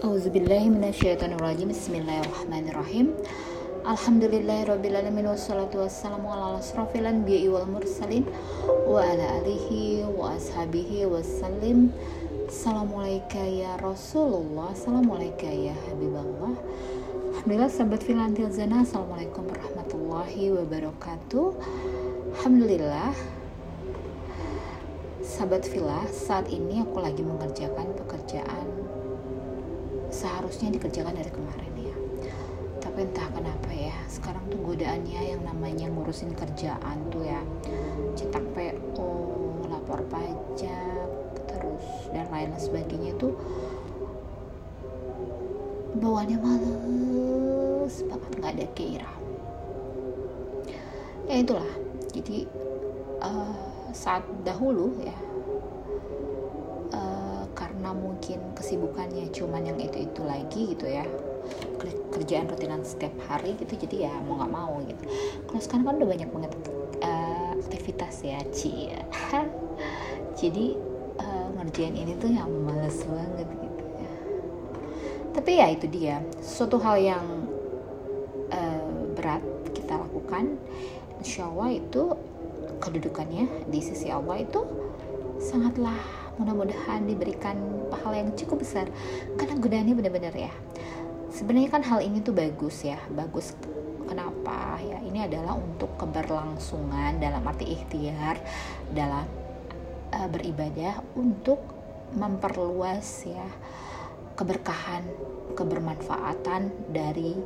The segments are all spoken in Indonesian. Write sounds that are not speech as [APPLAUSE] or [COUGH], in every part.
Auzubillahiminasyaitonirrajim Bismillahirrahmanirrahim. Alhamdulillahirrabbilalamin Wassalatu wassalamu ala asrafil anbiya'i wal mursalin Wa ala alihi wa ashabihi wassalim. Assalamualaikum ya Rasulullah Assalamualaikum ya Habiballah Alhamdulillah sahabat filantil zana Assalamualaikum warahmatullahi wabarakatuh. Alhamdulillah Sahabat filah, saat ini aku lagi mengerjakan pekerjaan seharusnya dikerjakan dari kemarin ya. Tapi entah kenapa ya sekarang tuh godaannya yang namanya ngurusin kerjaan tuh ya. Cetak PO lapor pajak terus dan lain sebagainya tuh bawaannya males banget nggak ada kira ya itulah. Jadi uh, saat dahulu ya karena mungkin kesibukannya cuman yang itu itu lagi gitu ya. Kerjaan rutinan setiap hari gitu jadi ya mau nggak mau gitu. Kalau sekarang kan udah banyak banget uh, aktivitas ya Ci. [LAUGHS] Jadi uh, ngerjain ini tuh yang males banget gitu ya. Tapi ya itu dia. Suatu hal yang uh, berat kita lakukan insya Allah itu kedudukannya di sisi Allah itu sangatlah mudah-mudahan diberikan pahala yang cukup besar. Karena godaannya benar-benar ya. Sebenarnya kan hal ini tuh bagus ya. Bagus. Kenapa? Ya ini adalah untuk keberlangsungan dalam arti ikhtiar dalam uh, beribadah untuk memperluas ya keberkahan kebermanfaatan dari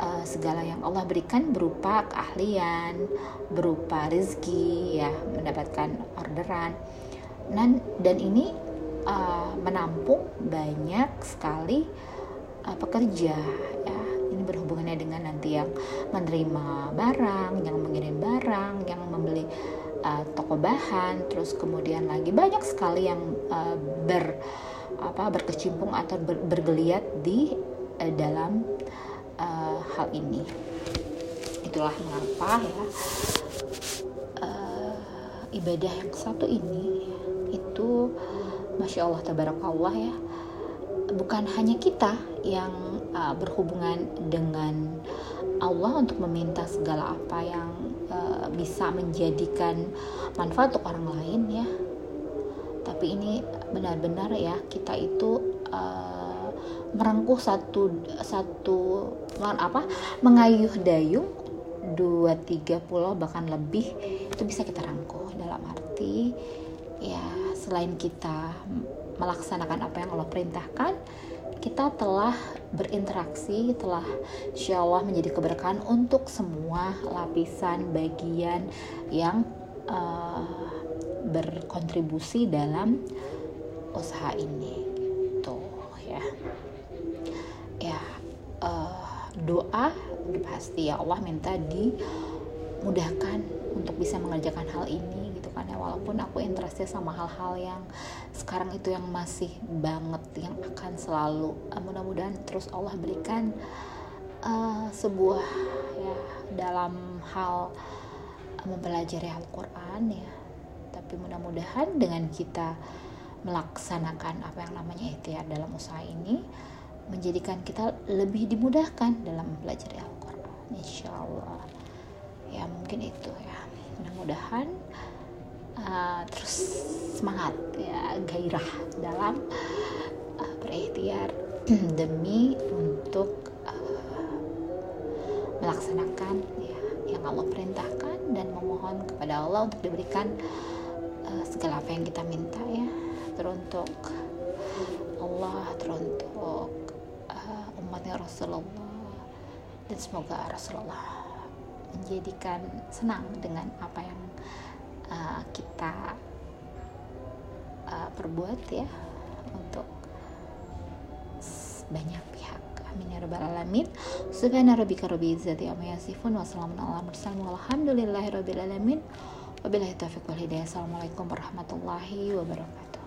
uh, segala yang Allah berikan berupa keahlian, berupa rezeki, ya mendapatkan orderan, dan dan ini uh, menampung banyak sekali uh, pekerja ya. Ini berhubungannya dengan nanti yang menerima barang yang mengirim barang yang membeli uh, toko bahan terus kemudian lagi banyak sekali yang uh, ber apa berkecimpung atau ber, bergeliat di uh, dalam uh, hal ini. Itulah mengapa ya ibadah yang satu ini itu masya Allah tabarakallah ya bukan hanya kita yang uh, berhubungan dengan Allah untuk meminta segala apa yang uh, bisa menjadikan manfaat untuk orang lain ya tapi ini benar-benar ya kita itu uh, merengkuh satu satu apa mengayuh dayung dua tiga pulau bahkan lebih itu bisa kita rangkuh dalam arti ya selain kita melaksanakan apa yang Allah perintahkan kita telah berinteraksi telah insya Allah menjadi keberkahan untuk semua lapisan bagian yang uh, berkontribusi dalam usaha ini. Gitu ya. Ya uh, doa pasti ya Allah minta dimudahkan untuk bisa mengerjakan hal ini ya walaupun aku interestnya sama hal-hal yang sekarang itu yang masih banget yang akan selalu uh, mudah-mudahan terus Allah berikan uh, sebuah ya dalam hal uh, mempelajari Al-Quran ya. Tapi mudah-mudahan dengan kita melaksanakan apa yang namanya ikhtiar dalam usaha ini menjadikan kita lebih dimudahkan dalam mempelajari Al-Quran insya Allah. Ya mungkin itu ya. Mudah-mudahan uh, terus semangat ya gairah dalam uh, berikhtiar demi untuk uh, melaksanakan ya yang Allah perintahkan dan memohon kepada Allah untuk diberikan uh, segala apa yang kita minta ya. Teruntuk Allah teruntuk uh, umatnya Rasulullah. Dan semoga Rasulullah menjadikan senang dengan apa yang uh, kita uh, perbuat ya untuk banyak pihak. Amin ya rabbal alamin. Subhana rabbika rabbil izzati amma yasifun wa salamun ala mursalin walhamdulillahi rabbil alamin. Wabillahi taufiq wal hidayah. Assalamualaikum warahmatullahi wabarakatuh